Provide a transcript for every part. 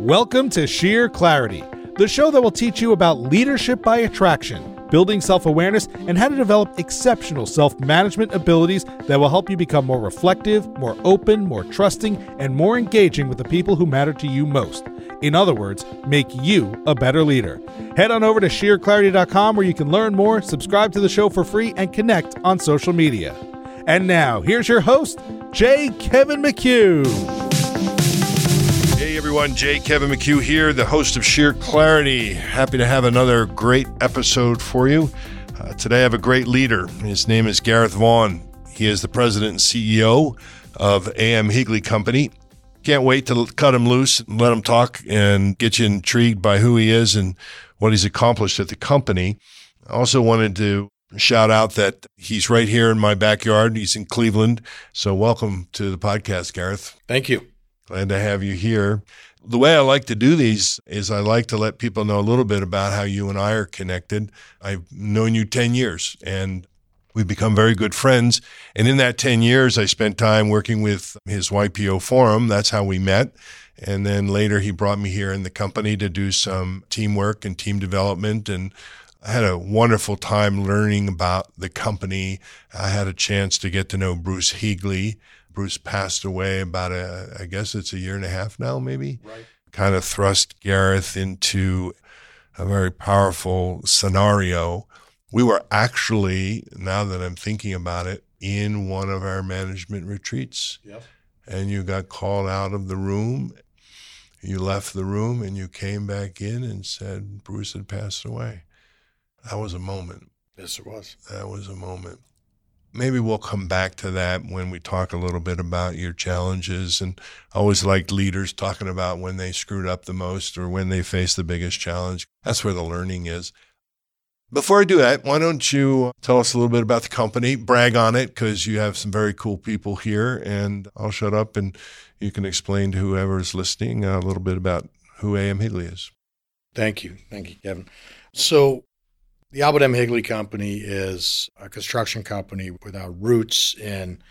Welcome to Sheer Clarity, the show that will teach you about leadership by attraction, building self awareness, and how to develop exceptional self management abilities that will help you become more reflective, more open, more trusting, and more engaging with the people who matter to you most. In other words, make you a better leader. Head on over to sheerclarity.com where you can learn more, subscribe to the show for free, and connect on social media. And now, here's your host, J. Kevin McHugh. Everyone, J. Kevin McHugh here, the host of Sheer Clarity. Happy to have another great episode for you. Uh, today I have a great leader. His name is Gareth Vaughn. He is the president and CEO of AM Higley Company. Can't wait to cut him loose and let him talk and get you intrigued by who he is and what he's accomplished at the company. I also wanted to shout out that he's right here in my backyard. He's in Cleveland. So welcome to the podcast, Gareth. Thank you. Glad to have you here. The way I like to do these is I like to let people know a little bit about how you and I are connected. I've known you 10 years and We've become very good friends. And in that 10 years, I spent time working with his YPO forum. That's how we met. And then later he brought me here in the company to do some teamwork and team development. And I had a wonderful time learning about the company. I had a chance to get to know Bruce Higley. Bruce passed away about a, I guess it's a year and a half now, maybe. Right. Kind of thrust Gareth into a very powerful scenario we were actually, now that I'm thinking about it, in one of our management retreats. Yep. And you got called out of the room. You left the room and you came back in and said Bruce had passed away. That was a moment. Yes, it was. That was a moment. Maybe we'll come back to that when we talk a little bit about your challenges. And I always like leaders talking about when they screwed up the most or when they faced the biggest challenge. That's where the learning is. Before I do that, why don't you tell us a little bit about the company, brag on it, because you have some very cool people here, and I'll shut up and you can explain to whoever is listening a little bit about who AM Higley is. Thank you. Thank you, Kevin. So, the Albert M. Higley Company is a construction company with our roots in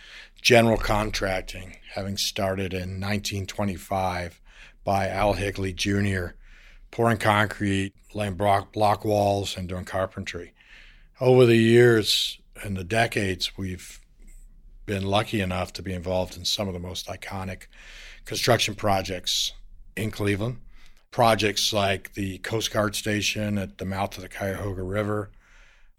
general contracting, having started in 1925 by Al Higley Jr pouring concrete, laying block, block walls, and doing carpentry. Over the years and the decades, we've been lucky enough to be involved in some of the most iconic construction projects in Cleveland. Projects like the Coast Guard Station at the mouth of the Cuyahoga River,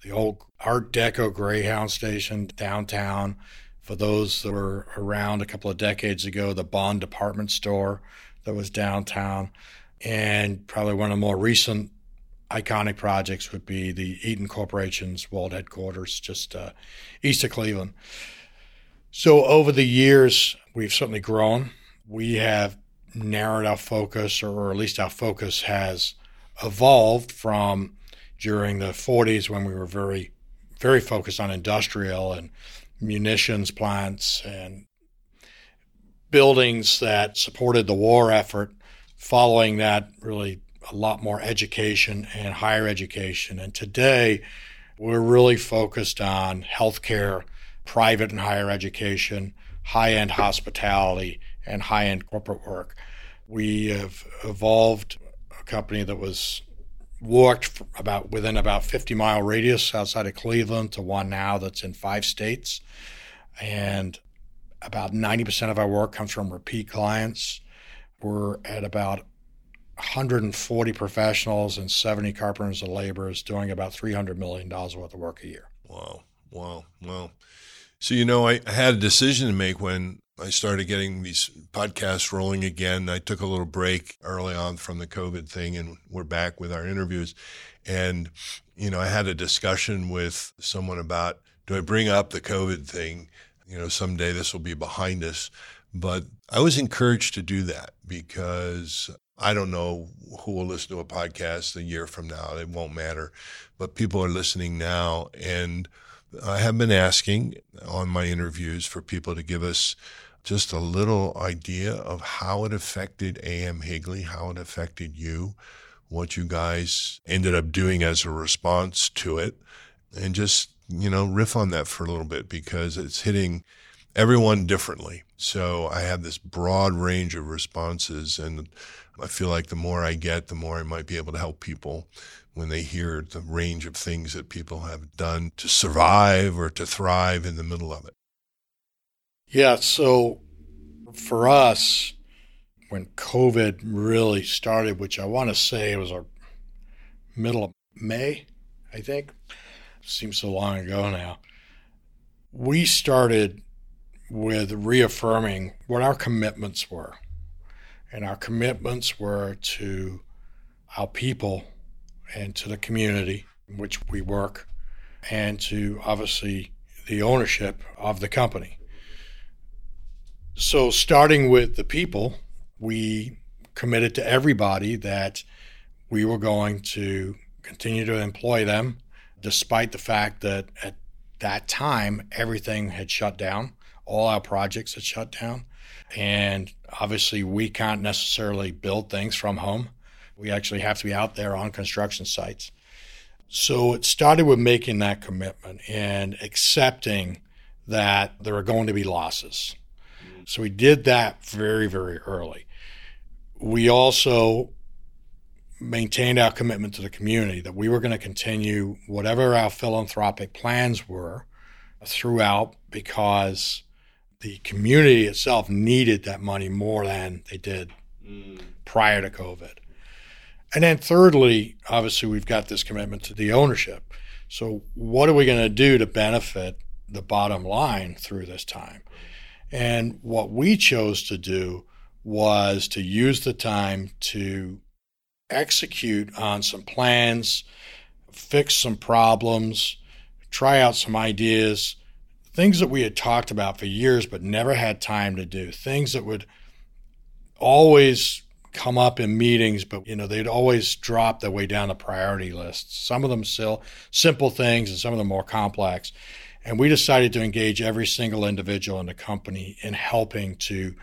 the old Art Deco Greyhound Station downtown. For those that were around a couple of decades ago, the Bond Department Store that was downtown. And probably one of the more recent iconic projects would be the Eaton Corporation's world headquarters just uh, east of Cleveland. So over the years, we've certainly grown. We have narrowed our focus, or at least our focus has evolved from during the 40s when we were very, very focused on industrial and munitions plants and buildings that supported the war effort following that, really a lot more education and higher education. And today, we're really focused on healthcare, private and higher education, high end hospitality, and high end corporate work. We have evolved a company that was worked about within about 50 mile radius outside of Cleveland to one now that's in five states. And about 90% of our work comes from repeat clients. We're at about 140 professionals and 70 carpenters and laborers doing about $300 million worth of work a year. Wow. Wow. Wow. So, you know, I had a decision to make when I started getting these podcasts rolling again. I took a little break early on from the COVID thing and we're back with our interviews. And, you know, I had a discussion with someone about do I bring up the COVID thing? You know, someday this will be behind us. But I was encouraged to do that because I don't know who will listen to a podcast a year from now. It won't matter. But people are listening now. And I have been asking on my interviews for people to give us just a little idea of how it affected AM Higley, how it affected you, what you guys ended up doing as a response to it, and just, you know, riff on that for a little bit because it's hitting everyone differently. So I have this broad range of responses, and I feel like the more I get, the more I might be able to help people when they hear the range of things that people have done to survive or to thrive in the middle of it. Yeah. So for us, when COVID really started, which I want to say it was our middle of May, I think, seems so long ago now, we started with reaffirming what our commitments were. And our commitments were to our people and to the community in which we work, and to obviously the ownership of the company. So, starting with the people, we committed to everybody that we were going to continue to employ them, despite the fact that at that time everything had shut down, all our projects had shut down. And obviously, we can't necessarily build things from home. We actually have to be out there on construction sites. So it started with making that commitment and accepting that there are going to be losses. So we did that very, very early we also maintained our commitment to the community that we were going to continue whatever our philanthropic plans were throughout because the community itself needed that money more than they did mm. prior to COVID. And then, thirdly, obviously, we've got this commitment to the ownership. So, what are we going to do to benefit the bottom line through this time? And what we chose to do was to use the time to execute on some plans, fix some problems, try out some ideas, things that we had talked about for years but never had time to do, things that would always come up in meetings, but you know they'd always drop their way down the priority list. Some of them still simple things, and some of them more complex. And we decided to engage every single individual in the company in helping to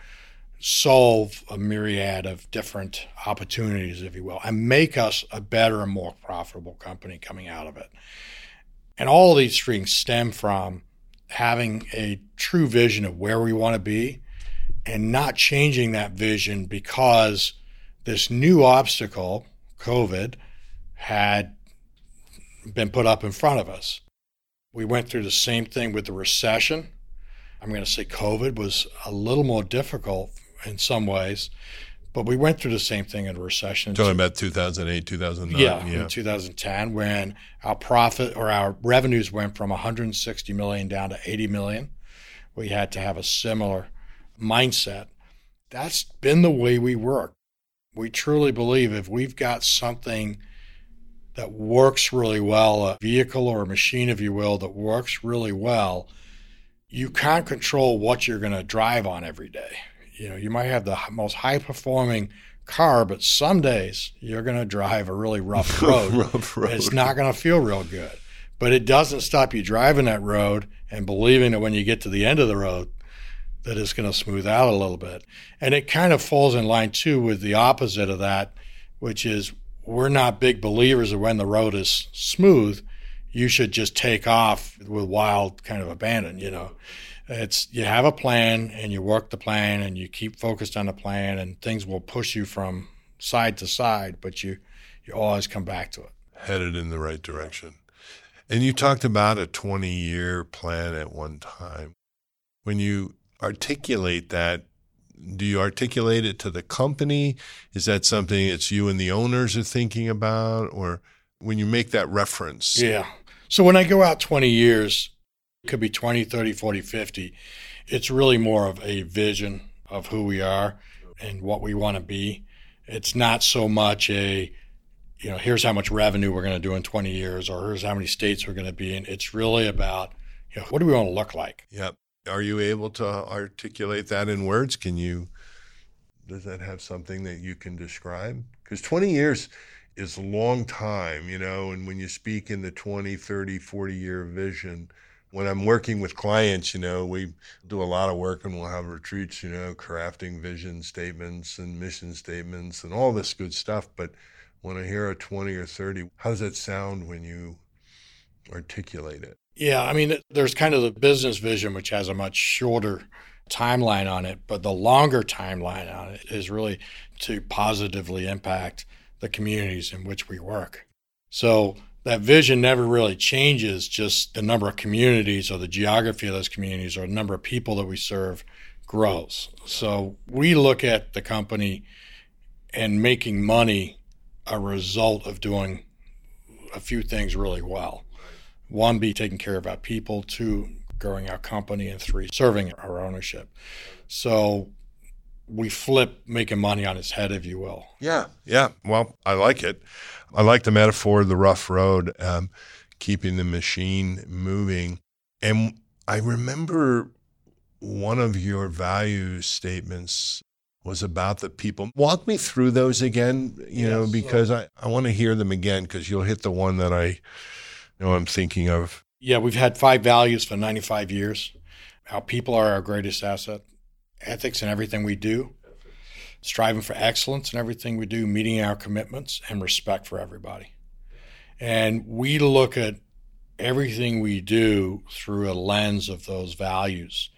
solve a myriad of different opportunities, if you will, and make us a better and more profitable company coming out of it. And all of these things stem from having a true vision of where we want to be and not changing that vision because this new obstacle, COVID, had been put up in front of us. We went through the same thing with the recession. I'm going to say COVID was a little more difficult in some ways. But we went through the same thing in a recession. Talking about 2008, 2009. Yeah, yeah, in 2010, when our profit or our revenues went from 160 million down to 80 million. We had to have a similar mindset. That's been the way we work. We truly believe if we've got something that works really well, a vehicle or a machine, if you will, that works really well, you can't control what you're going to drive on every day you know, you might have the most high performing car, but some days you're going to drive a really rough road. rough road. It's not going to feel real good. But it doesn't stop you driving that road and believing that when you get to the end of the road, that it's going to smooth out a little bit. And it kind of falls in line too with the opposite of that, which is we're not big believers of when the road is smooth, you should just take off with wild kind of abandon, you know. It's you have a plan and you work the plan and you keep focused on the plan and things will push you from side to side, but you you always come back to it. Headed in the right direction. And you talked about a 20 year plan at one time. When you articulate that, do you articulate it to the company? Is that something it's you and the owners are thinking about? Or when you make that reference? Yeah. So when I go out 20 years, it could be 20, 30, 40, 50. It's really more of a vision of who we are and what we want to be. It's not so much a, you know, here's how much revenue we're going to do in 20 years or here's how many states we're going to be in. It's really about, you know, what do we want to look like? Yep. Are you able to articulate that in words? Can you, does that have something that you can describe? Because 20 years is a long time, you know, and when you speak in the 20, 30, 40 year vision, when I'm working with clients, you know, we do a lot of work and we'll have retreats, you know, crafting vision statements and mission statements and all this good stuff. But when I hear a 20 or 30, how does that sound when you articulate it? Yeah, I mean, there's kind of the business vision, which has a much shorter timeline on it, but the longer timeline on it is really to positively impact the communities in which we work. So that vision never really changes, just the number of communities or the geography of those communities or the number of people that we serve grows. So we look at the company and making money a result of doing a few things really well. One, be taking care of our people. Two, growing our company. And three, serving our ownership. So we flip making money on its head, if you will. Yeah, yeah. Well, I like it. I like the metaphor of the rough road, um, keeping the machine moving. And I remember one of your value statements was about the people. Walk me through those again, you yes, know, because I, I want to hear them again because you'll hit the one that I know I'm thinking of. Yeah, we've had five values for 95 years. Our people are our greatest asset ethics in everything we do, striving for excellence in everything we do, meeting our commitments, and respect for everybody. And we look at everything we do through a lens of those values.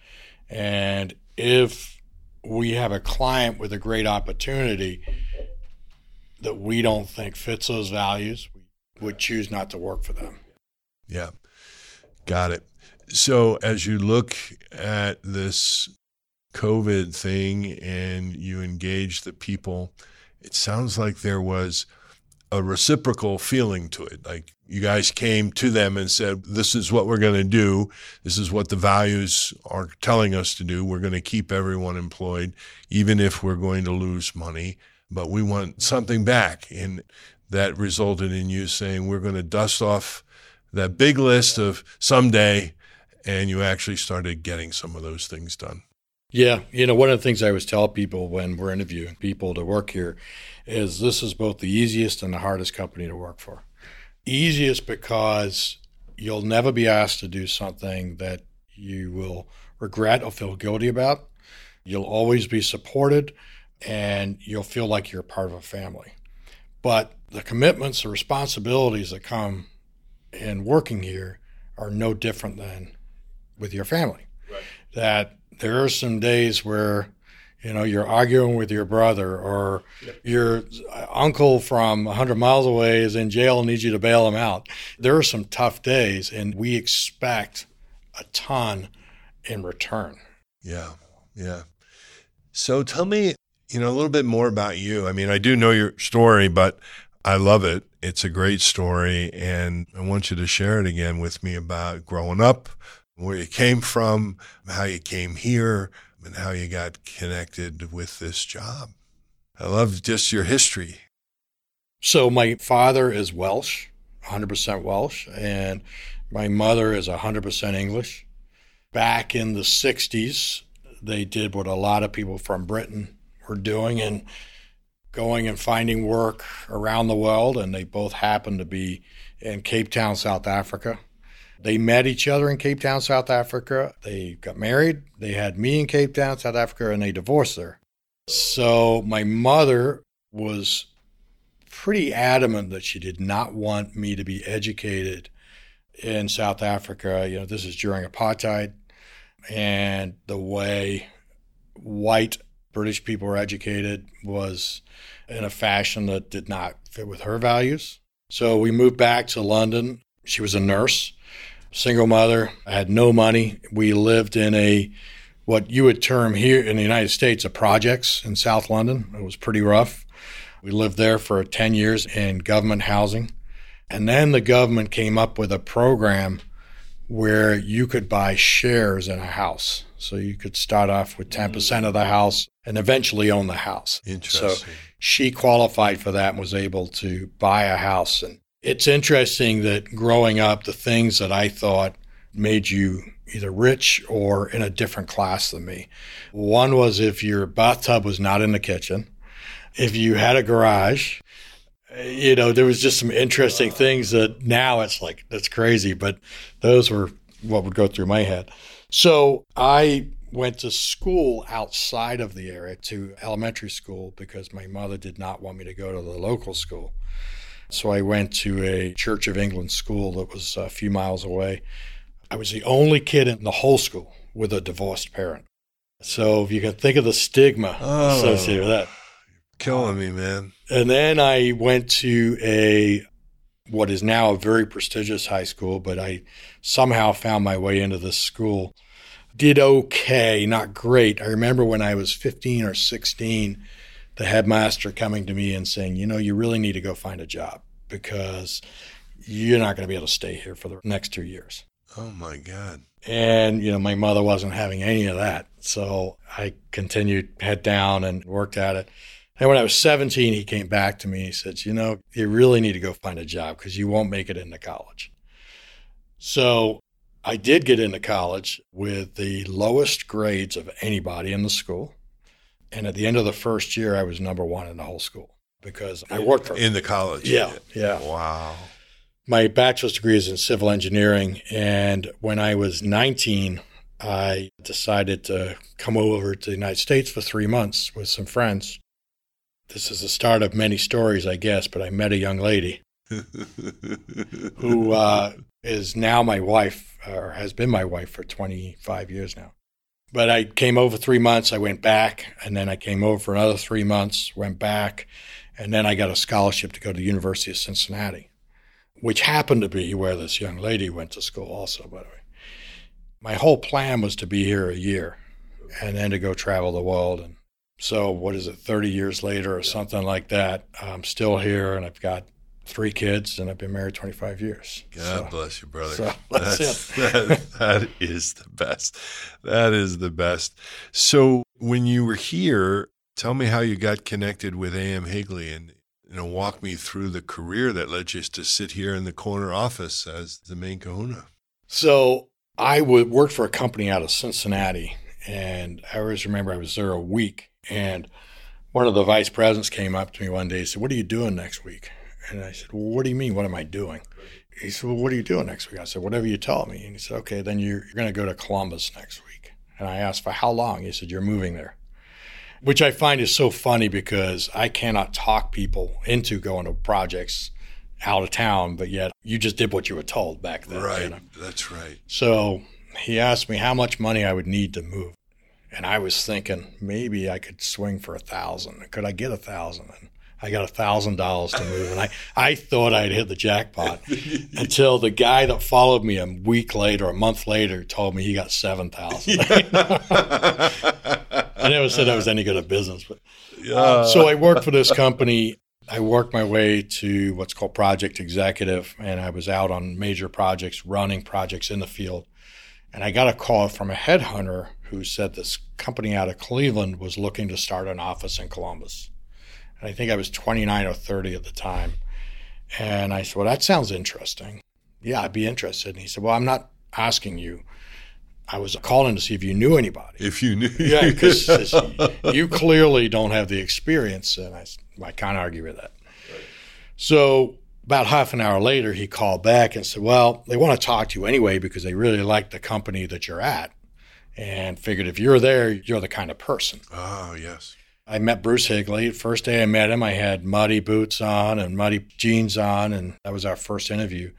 And if we have a client with a great opportunity that we don't think fits those values, we would choose not to work for them. Yeah, got it. So as you look at this COVID thing and you engage the people, it sounds like there was a reciprocal feeling to it. Like you guys came to them and said, This is what we're going to do. This is what the values are telling us to do. We're going to keep everyone employed, even if we're going to lose money, but we want something back. And that resulted in you saying, We're going to dust off that big list of someday. And you actually started getting some of those things done. Yeah, you know, one of the things I always tell people when we're interviewing people to work here is this is both the easiest and the hardest company to work for. Easiest because you'll never be asked to do something that you will regret or feel guilty about. You'll always be supported and you'll feel like you're part of a family. But the commitments, the responsibilities that come in working here are no different than with your family. Right. That there are some days where you know you're arguing with your brother or yep. your uncle from 100 miles away is in jail and needs you to bail him out there are some tough days and we expect a ton in return yeah yeah so tell me you know a little bit more about you i mean i do know your story but i love it it's a great story and i want you to share it again with me about growing up where you came from, how you came here, and how you got connected with this job. I love just your history. So, my father is Welsh, 100% Welsh, and my mother is 100% English. Back in the 60s, they did what a lot of people from Britain were doing and going and finding work around the world, and they both happened to be in Cape Town, South Africa. They met each other in Cape Town, South Africa. They got married. They had me in Cape Town, South Africa, and they divorced there. So my mother was pretty adamant that she did not want me to be educated in South Africa. You know, this is during apartheid and the way white British people were educated was in a fashion that did not fit with her values. So we moved back to London. She was a nurse single mother. Had no money. We lived in a what you would term here in the United States a projects in South London. It was pretty rough. We lived there for 10 years in government housing. And then the government came up with a program where you could buy shares in a house. So you could start off with 10% of the house and eventually own the house. Interesting. So she qualified for that and was able to buy a house. And it's interesting that growing up, the things that I thought made you either rich or in a different class than me. One was if your bathtub was not in the kitchen, if you had a garage, you know, there was just some interesting things that now it's like, that's crazy, but those were what would go through my head. So I went to school outside of the area to elementary school because my mother did not want me to go to the local school. So I went to a Church of England school that was a few miles away. I was the only kid in the whole school with a divorced parent. So if you can think of the stigma Oh. associated with that. Killing me, man. And then I went to a what is now a very prestigious high school, but I somehow found my way into this school. Did okay, not great. I remember when I was 15 or 16, the headmaster coming to me and saying, "You know, you really need to go find a job because you're not going to be able to stay here for the next 2 years." Oh my God. And, you know, my mother wasn't having any of that. So I continued head down and worked at it. And when I was 17, he came back to me. He said, You know, you really need to go find a job because you won't make it into college. So I did get into college with the lowest grades of anybody in the school. And at the end of the first year, I was number one in the whole school because I worked for In the college. Yeah, yeah. Wow. My bachelor's degree is in civil engineering. And when I was 19, I decided to come over to the United States for three months with some friends. This is the start of many stories, I guess, but I met a young lady who uh, is now my wife, or has been my wife for 25 years now. But I came over three months, I went back, and then I came over for another three months, went back, and then I got a scholarship to go to the University of Cincinnati, which happened to be where this young lady went to school, also, by the way. My whole plan was to be here a year and then to go travel the world. And so, what is it, 30 years later or something like that? I'm still here and I've got three kids and I've been married 25 years. God So- bless you, brother. so that's that, that is the best. That is the best. So when you were here, tell me how you got connected with AM Higley and you know walk me through the career that led you to sit here in the corner office as the main kahuna. So I would work for a company out of Cincinnati, and I always remember I was there a week, and one of the vice presidents came up to me one day and said, "What are you doing next week?" And I said, "Well, what do you mean? What am I doing?" He said, "Well, what are you doing next week?" I said, "Whatever you tell me." And he said, "Okay, then you're, you're going to go to Columbus next week." And I asked for how long. He said, "You're moving there." Which I find is so funny because I cannot talk people into going to projects out of town, but yet you just did what you were told back then. you Right. know? That's right. So he asked me how much money I would need to move. And I was thinking maybe I could swing for a thousand. Could I get a thousand? And I got a thousand dollars to move. And I, I thought I'd hit the jackpot until the guy that followed me a week later, a month later, told me he got seven thousand. I never said I was any good at business, but Yeah. so I worked for this company. I worked my way to what's called project executive, and I was out on major projects, running projects in the field. And I got a call from a headhunter who said this company out of Cleveland was looking to start an office in Columbus. And I think I was 29 or 30 at the time. And I said, Well, that sounds interesting. Yeah, I'd be interested. And he said, Well, I'm not asking you. I was calling to see if you knew anybody. if you knew, Yeah, because you clearly don't have the experience, and I, I can't argue with that. So about half an hour later, he called back and said, "Well, they want to talk to you anyway because they really like the company that you're at, and figured if you're there, you're the kind of person." oh yes, I met Bruce Higley. First day I met him, I had muddy boots on and muddy jeans on, and that was our first interview.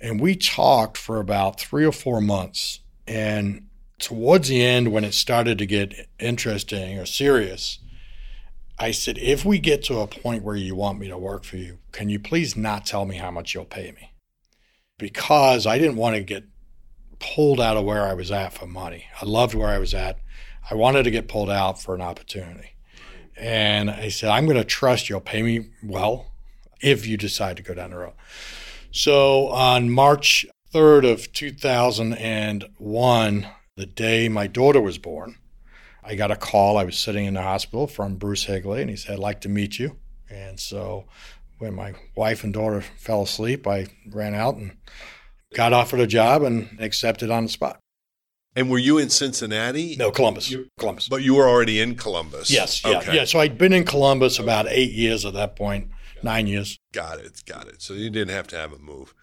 And we talked for about three or four months. And towards the end, when it started to get interesting or serious, I said, if we get to a point where you want me to work for you, can you please not tell me how much you'll pay me? Because I didn't want to get pulled out of where I was at for money. I loved where I was at. I wanted to get pulled out for an opportunity. And I said, I'm going to trust you'll pay me well if you decide to go down the road. So on March 3rd of 2001, the day my daughter was born, I got a call. I was sitting in the hospital from Bruce Higley, and he said, I'd like to meet you. And so when my wife and daughter fell asleep, I ran out and got offered a job and accepted on the spot. And were you in Cincinnati? No, Columbus. Columbus. but you were already in Columbus. Yes, yeah, Okay. yeah. So I'd been in Columbus about eight years at that point, nine years. Got it. Got it. So you didn't have to have a move.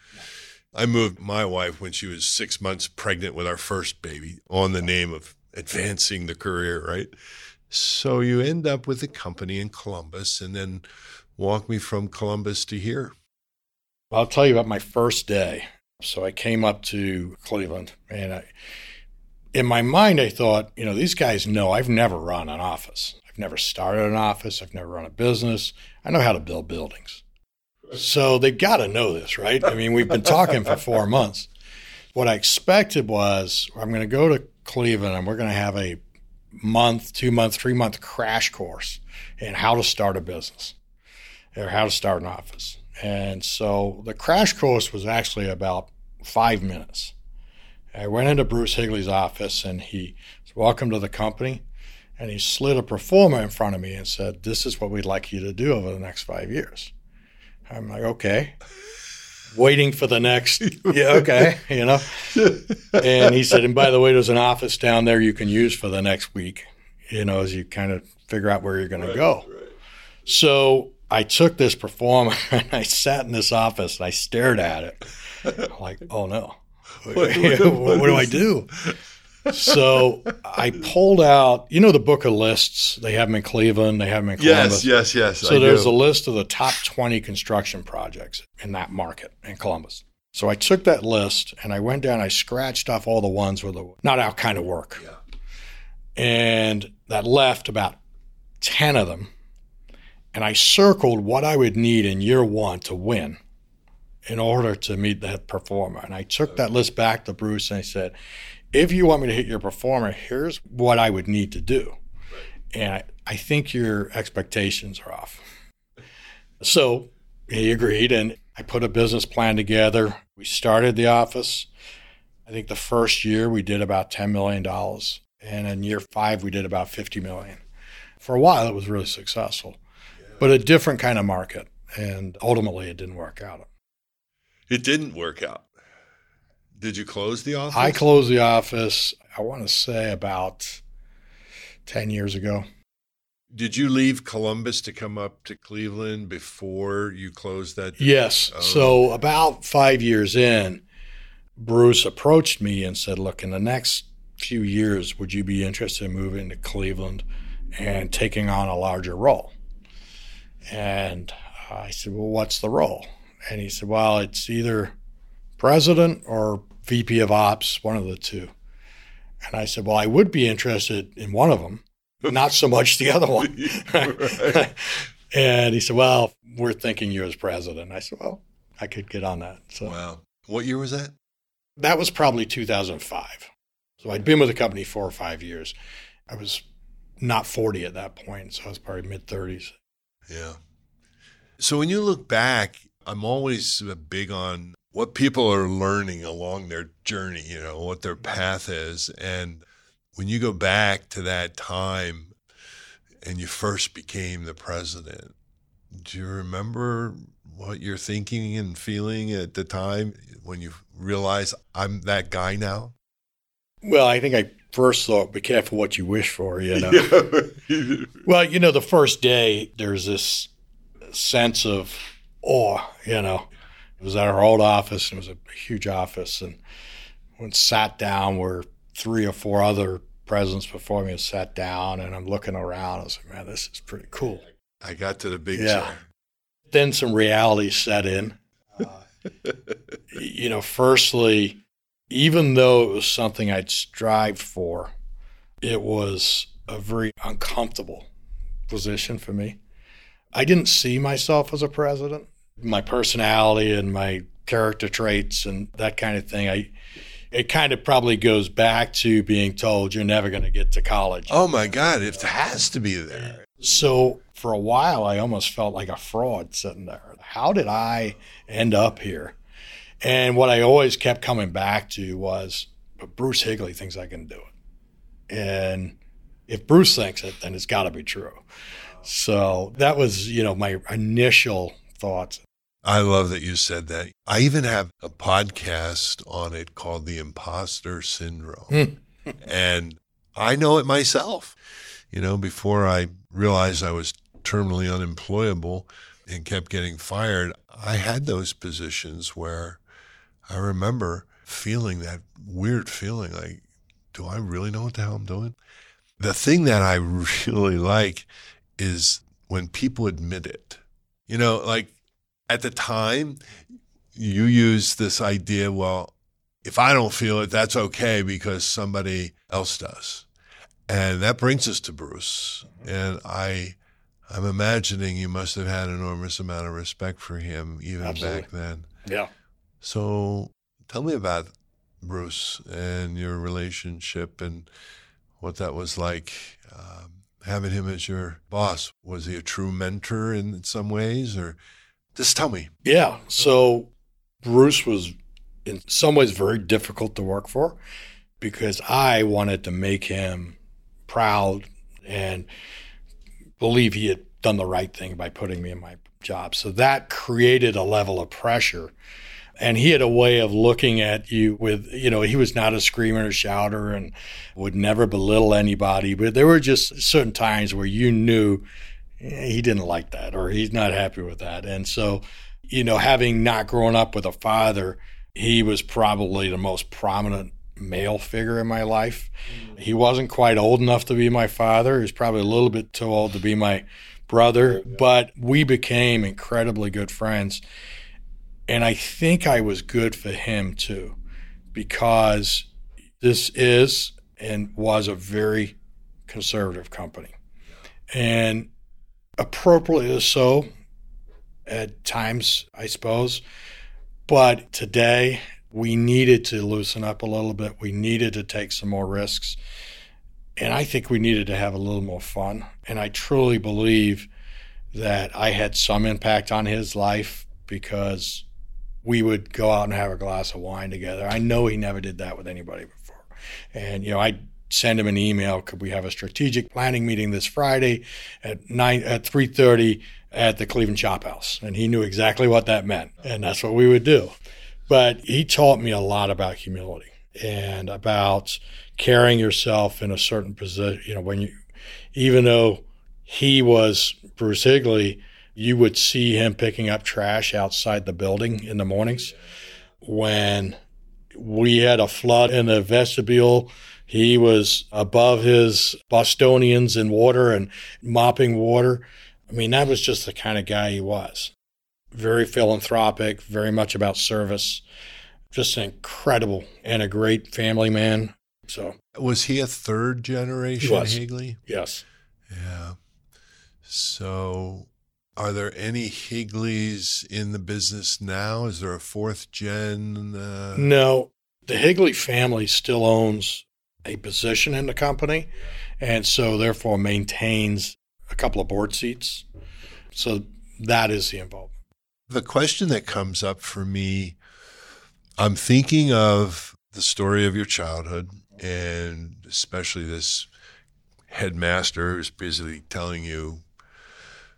I moved my wife when she was six months pregnant with our first baby on the name of advancing the career, right? So you end up with a company in Columbus and then walk me from Columbus to here. I'll tell you about my first day. So I came up to Cleveland and I, in my mind, I thought, you know, these guys know I've never run an office. I've never started an office. I've never run a business. I know how to build buildings. So they've got to know this, right? I mean, we've been talking for four months. What I expected was I'm going to go to Cleveland and we're going to have a month, two month, three month crash course in how to start a business or how to start an office. And so the crash course was actually about five minutes. I went into Bruce Higley's office and he said, Welcome to the company. And he slid a pro forma in front of me and said, This is what we'd like you to do over the next five years. I'm like, Okay. Waiting for the next, yeah, okay, you know. And he said, And by the way, there's an office down there you can use for the next week, you know, as you kind of figure out where you're going right, to go. Right. So I took this pro forma and I sat in this office and I stared at it. I'm like, oh no, what, what, what, what do I do? so I pulled out, you know, the book of lists. They have them in Cleveland. They have them in Columbus. Yes, yes, yes. So I there's do. a list of the top 20 construction projects in that market in Columbus. So I took that list and I went down. I scratched off all the ones with the not our kind of work, yeah. and that left about 10 of them and I circled what I would need in year one to win in order to meet that pro forma. And I took that list back to Bruce and I said, if you want me to hit your pro forma, here's what I would need to do. And I, I think your expectations are off. So he agreed, and I put a business plan together. We started the office. I think the first year we did about $10 million. And in year five, we did about 50 million. For a while, it was really successful but a different kind of market. And ultimately, it didn't work out. It didn't work out. Did you close the office? I closed the office, I want to say about 10 years ago. Did you leave Columbus to come up to Cleveland before you closed that? Yes. Oh. So, about five years in, Bruce approached me and said, Look, in the next few years, would you be interested in moving to Cleveland and taking on a larger role? And uh, I said, Well, what's the role? And he said, Well, it's either president or VP of ops, one of the two. And I said, Well, I would be interested in one of them, not so much the other one. and he said, Well, we're thinking you as president. I said, Well, I could get on that. So, wow. What year was that? That was probably 2005. So I'd been with the company four or five years. I was not 40 at that point, so I was probably mid 30s. Yeah. So when you look back, I'm always big on what people are learning along their journey, you know, what their path is. And when you go back to that time and you first became the president, do you remember what you're thinking and feeling at the time when you realize I'm that guy now? Well, I think I first thought, be careful what you wish for, you know. well, you know, the first day there's this sense of awe, you know. It was at our old office, and it was a huge office, and when sat down where three or four other presidents before me and sat down, and I'm looking around. I was like, man, this is pretty cool. I got to the big yeah. chair. Then some reality set in. Uh, you know, firstly, even though it was something I'd strived for, it was a very uncomfortable position for me. I didn't see myself as a president. My personality and my character traits and that kind of thing, I it kind of probably goes back to being told you're never going to get to college. Oh my God, it has to be there. So for a while, I almost felt like a fraud sitting there. How did I end up here? And what I always kept coming back to was, but Bruce Higley thinks I can do it. And if Bruce thinks it, then it's got to be true. So that was, you know, my initial thoughts. I love that you said that. I even have a podcast on it called The Imposter Syndrome. Hmm. and I know it myself. You know, before I realized I was terminally unemployable and kept getting fired, I had those positions where I remember feeling that weird feeling like, do I really know what the hell I'm doing? The thing that I really like is when people admit it. You know, like at the time, you use this idea, well, if I don't feel it, that's okay because somebody else does. And that brings us to Bruce. And I I'm imagining you must have had an enormous amount of respect for him even Absolutely. back then. Yeah. So tell me about Bruce and your relationship and what that was like. Um, having him as your boss, was he a true mentor in some ways, or just tell me? Yeah. So Bruce was in some ways very difficult to work for because I wanted to make him proud and believe he had done the right thing by putting me in my job. So that created a level of pressure. And he had a way of looking at you with, you know, he was not a screamer or shouter and would never belittle anybody. But there were just certain times where you knew Eh, he didn't like that or he's not happy with that. And so, you know, having not grown up with a father, he was probably the most prominent male figure in my life. Mm. He wasn't quite old enough to be my father. He was probably a little bit too old to be my brother, but we became incredibly good friends. And I think I was good for him too, because this is and was a very conservative company. And appropriately so at times, I suppose. But today, we needed to loosen up a little bit. We needed to take some more risks. And I think we needed to have a little more fun. And I truly believe that I had some impact on his life because we would go out and have a glass of wine together. I know he never did that with anybody before. And, you know, I send him an email. Could we have a strategic planning meeting this Friday at nine at three thirty at the Cleveland Chop House? And he knew exactly what that meant, and that's what we would do. But he taught me a lot about humility and about carrying yourself in a certain position. You know, when you, even though he was Bruce Higley, you would see him picking up trash outside the building in the mornings. When we had a flood in the vestibule, he was above his Bostonians in water and mopping water. I mean, that was just the kind of guy he was. Very philanthropic, very much about service. Just an incredible and a great family man. So, Was he a third generation Higley? yes. Yeah. So, are there any Higleys in the business now? Is there a fourth gen? Uh, No, the Higley family still owns a position in the company, and so therefore maintains a couple of board seats. So that is the involvement. The question that comes up for me, I'm thinking of the story of your childhood, and especially this headmaster who's basically telling you,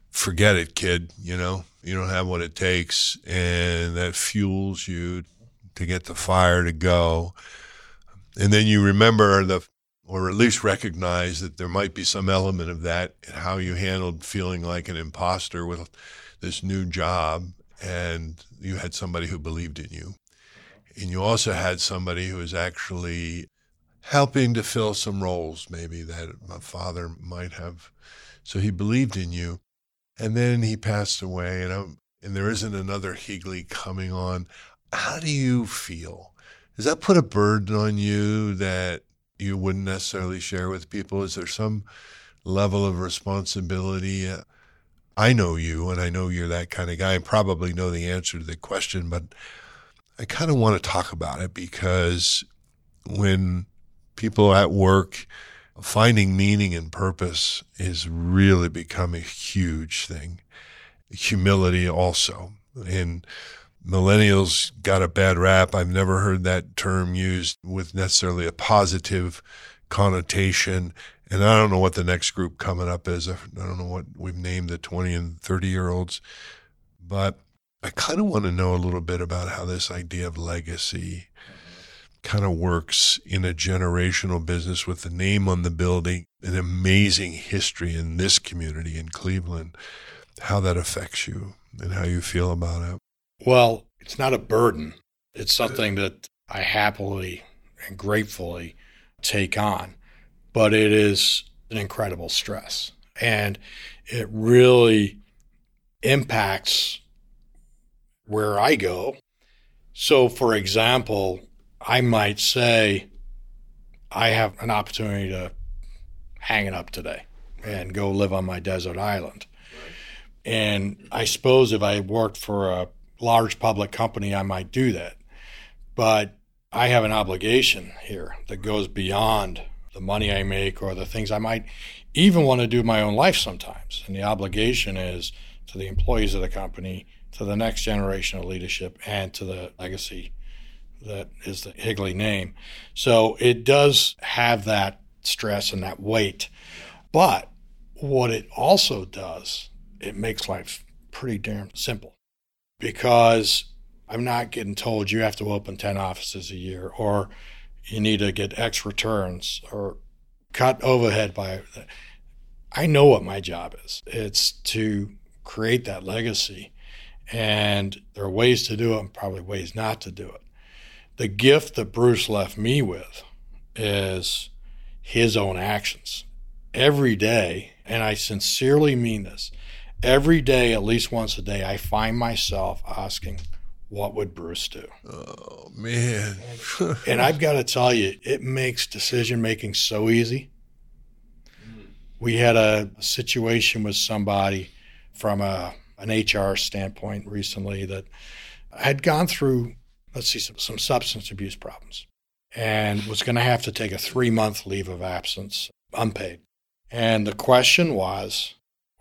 forget it, kid, you know, you don't have what it takes. And that fuels you to get the fire to go. And then you remember the, or at least recognize that there might be some element of that in how you handled feeling like an imposter with this new job. And you had somebody who believed in you. And you also had somebody who was actually helping to fill some roles, maybe that my father might have. So he believed in you. And then he passed away, and, I'm, and there isn't another Higley coming on. How do you feel? Does that put a burden on you that you wouldn't necessarily share with people? Is there some level of responsibility? Uh, I know you, and I know you're that kind of guy. I probably know the answer to the question, but I kind of want to talk about it because when people at work finding meaning and purpose is really become a huge thing. Humility also. And millennials got a bad rap. I've never heard that term used with necessarily a positive connotation. And I don't know what the next group coming up is. I don't know what we've named the 20 and 30 year olds. But I kind of want to know a little bit about how this idea of legacy kind of works in a generational business with the name on the building, an amazing history in this community in Cleveland, how that affects you and how you feel about it. Well, it's not a burden. It's something that I happily and gratefully take on, but it is an incredible stress. And it really impacts where I go So, for example, I might say, I have an opportunity to hang it up today and go live on my desert island. And I suppose if I worked for a large public company, I might do that. But I have an obligation here that goes beyond the money I make or the things I might even want to do my own life sometimes. And the obligation is to the employees of the company, to the next generation of leadership, and to the legacy that is the Higley name. So it does have that stress and that weight. But what it also does, it makes life pretty damn simple because I'm not getting told you have to open 10 offices a year or you need to get X returns or cut overhead by. I know what my job is. It's to create that legacy. And there are ways to do it and probably ways not to do it. The gift that Bruce left me with is his own actions. Every day, and I sincerely mean this, every day, at least once a day, I find myself asking, what would Bruce do? Oh, man. and I've got to tell you, it makes decision making so easy. We had a situation with somebody from a, an HR standpoint recently that had gone through, let's see, some, some substance abuse problems and was going to have to take a three month leave of absence, unpaid. And the question was,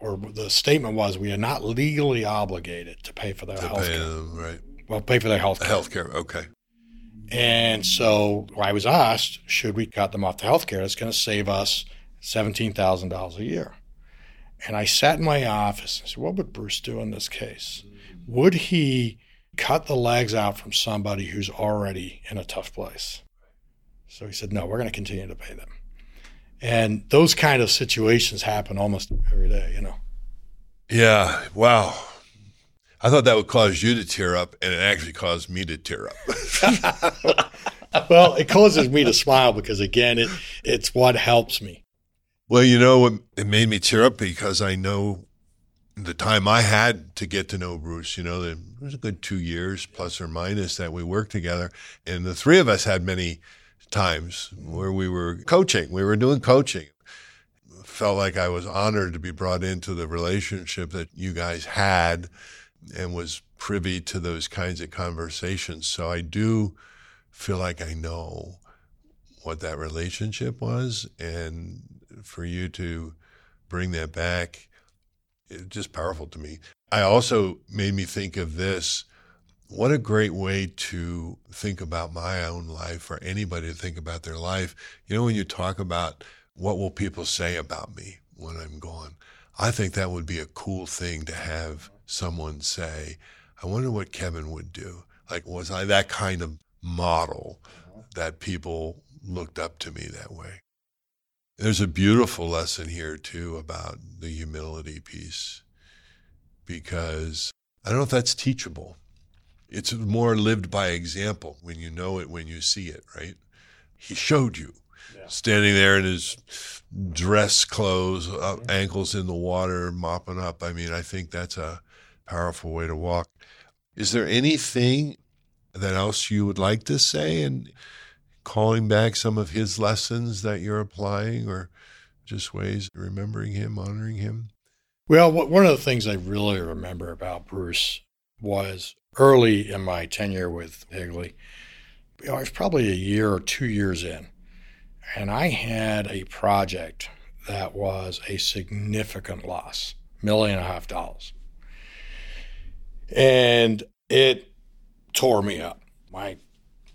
or the statement was, we are not legally obligated to pay for their To health care. them, right. Well, pay for their health care. Health care. Okay. And so I was asked, should we cut them off the health care? It's going to save us $17,000 a year. And I sat in my office and said, what would Bruce do in this case? Would he cut the legs out from somebody who's already in a tough place? So he said, no, we're going to continue to pay them. And those kind of situations happen almost every day, you know. Yeah. Wow. I thought that would cause you to tear up, and it actually caused me to tear up. Well, it causes me to smile because, again, it, it's what helps me. well, you know, what it made me tear up because I know the time I had to get to know Bruce. You know, it was a good two years plus or minus that we worked together, and the three of us had many times where we were coaching. We were doing coaching. Felt like I was honored to be brought into the relationship that you guys had and was privy to those kinds of conversations. So I do feel like I know what that relationship was. And for you to bring that back, it's just powerful to me. I also made me think of this. What a great way to think about my own life or anybody to think about their life. You know, when you talk about what will people say about me when I'm gone, I think that would be a cool thing to have someone say, I wonder what Kevin would do. Like, was I that kind of model that people looked up to me that way? There's a beautiful lesson here, too, about the humility piece, because I don't know if that's teachable. It's more lived by example when you know it, when you see it, right? He showed you standing there in his dress clothes, uh, ankles in the water, mopping up. I mean, I think that's a powerful way to walk. Is there anything that else you would like to say and calling back some of his lessons that you're applying or just ways of remembering him, honoring him? Well, one of the things I really remember about Bruce was early in my tenure with Higley. You know, I was probably a year or two years in, and I had a project that was a significant loss, million and a half dollars. And it tore me up. My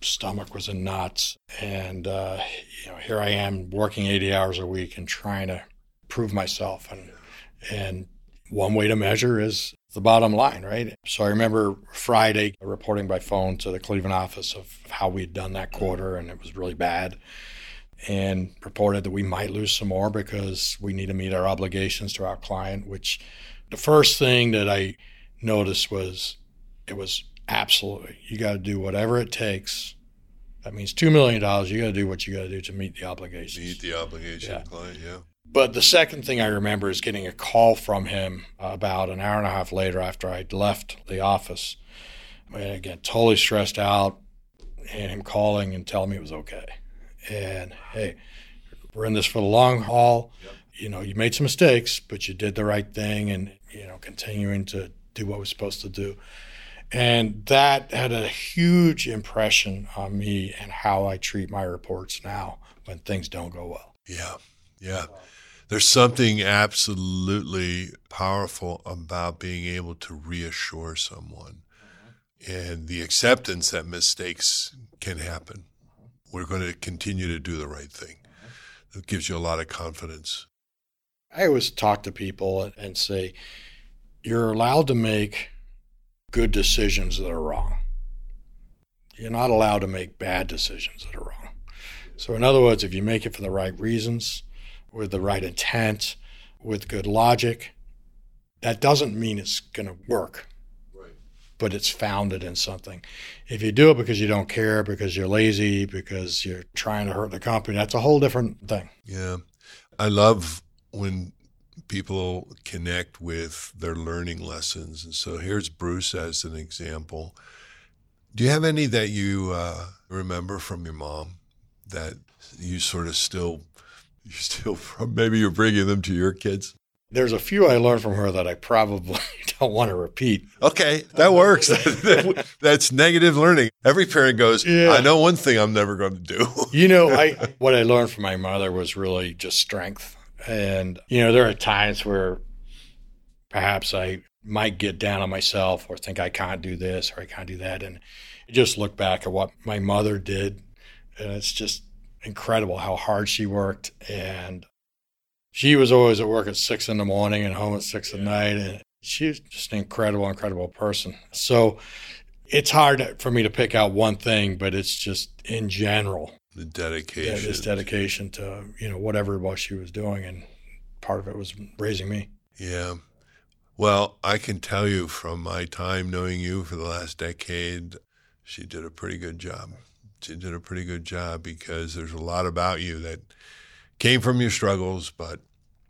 stomach was in knots, and uh, you know, here I am working 80 hours a week and trying to prove myself and and one way to measure is the bottom line, right? So I remember Friday reporting by phone to the Cleveland office of how we'd done that quarter, and it was really bad. And reported that we might lose some more because we need to meet our obligations to our client. Which the first thing that I noticed was it was absolutely you got to do whatever it takes. That means $2 million. You got to do what you got to do to meet the obligations. Meet the obligation, Yeah. client, yeah. But the second thing I remember is getting a call from him uh, about an hour and a half later after I'd left the office And again, totally stressed out, and him calling and telling me it was okay. And hey, we're in this for the long haul. Yep. You know, you made some mistakes, but you did the right thing, and you know, continuing to do what we're supposed to do. And that had a huge impression on me and how I treat my reports now when things don't go well. Yeah. Yeah. There's something absolutely powerful about being able to reassure someone mm-hmm. and the acceptance that mistakes can happen. Mm-hmm. We're going to continue to do the right thing. Mm-hmm. It gives you a lot of confidence. I always talk to people and say, you're allowed to make good decisions that are wrong. You're not allowed to make bad decisions that are wrong. So, in other words, if you make it for the right reasons, with the right intent, with good logic, that doesn't mean it's going to work. But it's founded in something. If you do it because you don't care, because you're lazy, because you're trying to hurt the company, that's a whole different thing. Yeah. I love when people connect with their learning lessons. And so here's Bruce as an example. Do you have any that you uh, remember from your mom that you sort of still, you still, from maybe you're bringing them to your kids? There's a few I learned from her that I probably don't want to repeat. Okay, that works. That's negative learning. Every parent goes, yeah. I know one thing I'm never going to do. you know, I what I learned from my mother was really just strength. And, you know, there are times where perhaps I might get down on myself or think I can't do this or I can't do that. And just look back at what my mother did. And it's just incredible how hard she worked. And she was always at work at six in the morning and home at six at night. And she's just an incredible, incredible person. So it's hard for me to pick out one thing, but it's just in general the dedication. Yeah, this dedication to you know whatever it was she was doing, and part of it was raising me. Yeah. Well, I can tell you from my time knowing you for the last decade, she did a pretty good job. She did a pretty good job because there's a lot about you that came from your struggles, but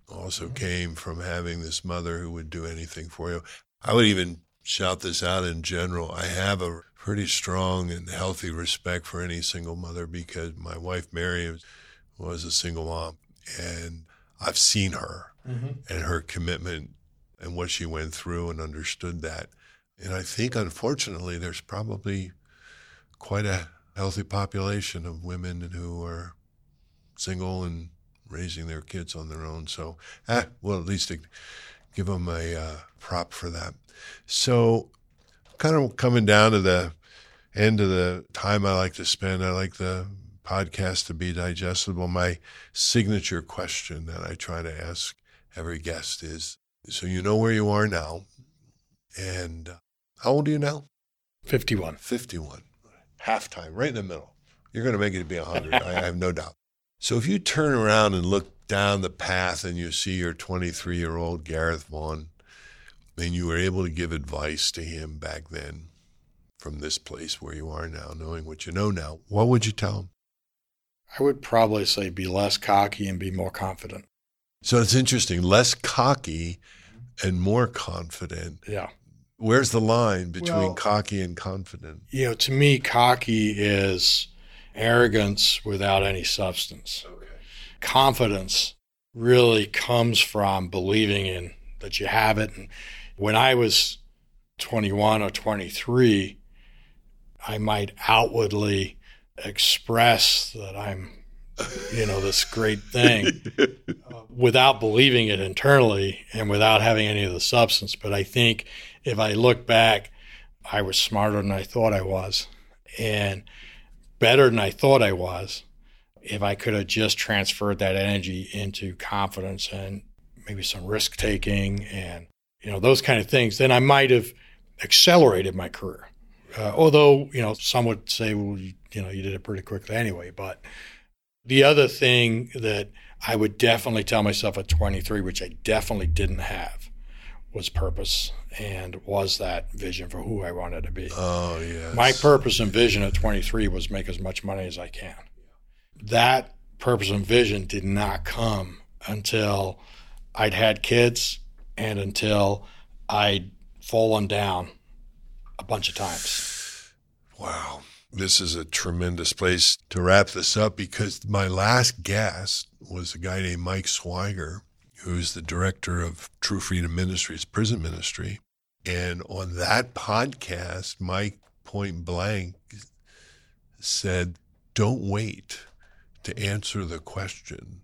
also mm-hmm. came from having this mother who would do anything for you. I would even shout this out in general. I have a pretty strong and healthy respect for any single mother because my wife Mary was a single mom, and I've seen her mm-hmm. and her commitment and what she went through and understood that. And I think, unfortunately, there's probably quite a healthy population of women who are single and raising their kids on their own. So, eh, well, at least give them a uh, prop for that. So, kind of coming down to the end of the time I like to spend, I like the podcast to be digestible. My signature question that I try to ask every guest is so you know where you are now. And how old are you now? 51. 51. Halftime, right in the middle. You're going to make it to be 100. I have no doubt. So if you turn around and look down the path and you see your 23 year old Gareth Vaughn, and you were able to give advice to him back then from this place where you are now, knowing what you know now, what would you tell him? I would probably say be less cocky and be more confident. So it's interesting, less cocky and more confident. Yeah. Where's the line between well, cocky and confident? You know, to me, cocky is arrogance without any substance. Okay. Confidence really comes from believing in that you have it. And when I was 21 or 23, I might outwardly express that I'm, you know, this great thing uh, without believing it internally and without having any of the substance. But I think if I look back, I was smarter than I thought I was and better than I thought I was. If I could have just transferred that energy into confidence and maybe some risk taking and you know those kind of things, then I might have accelerated my career. Uh, although you know some would say, well, you, you know, you did it pretty quickly anyway. But the other thing that I would definitely tell myself at 23, which I definitely didn't have, was purpose and was that vision for who I wanted to be. Oh, yes. My purpose and vision at 23 was make as much money as I can. That purpose and vision did not come until I'd had kids and until I'd fallen down a bunch of times. Wow. This is a tremendous place to wrap this up because my last guest was a guy named Mike Swiger, who's the director of True Freedom Ministries, prison ministry. And on that podcast, Mike point blank said, Don't wait to answer the question,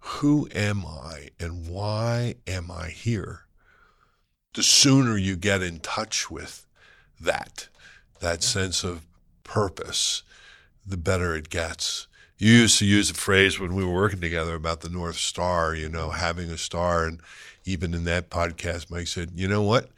Who am I and why am I here? The sooner you get in touch with that, that sense of purpose, the better it gets. You used to use a phrase when we were working together about the North Star, you know, having a star. And even in that podcast, Mike said, you know what?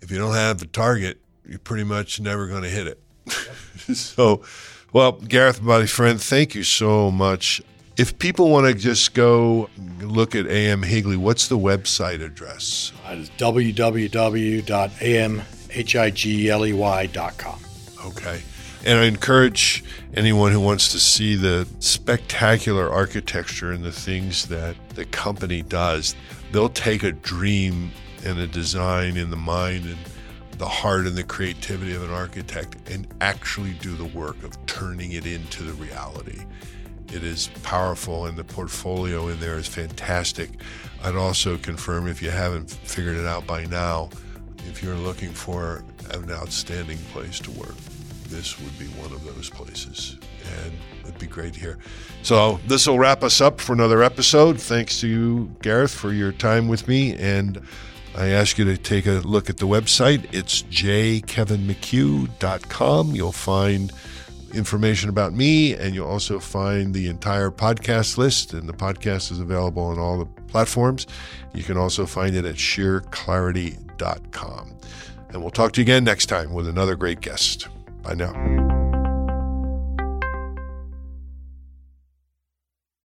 If you don't have the target, you're pretty much never going to hit it. Yep. so, well, Gareth, my friend, thank you so much. If people want to just go look at AM Higley, what's the website address? It is www.amhigley.com. Okay. And I encourage anyone who wants to see the spectacular architecture and the things that the company does, they'll take a dream and a design in the mind and the heart and the creativity of an architect and actually do the work of turning it into the reality. It is powerful, and the portfolio in there is fantastic. I'd also confirm if you haven't figured it out by now, if you're looking for an outstanding place to work, this would be one of those places. And it'd be great here. So, this will wrap us up for another episode. Thanks to you, Gareth, for your time with me. And I ask you to take a look at the website. It's jkevinmchugh.com. You'll find information about me, and you'll also find the entire podcast list. And the podcast is available on all the platforms. You can also find it at sheerclarity.com. And we'll talk to you again next time with another great guest. Bye now.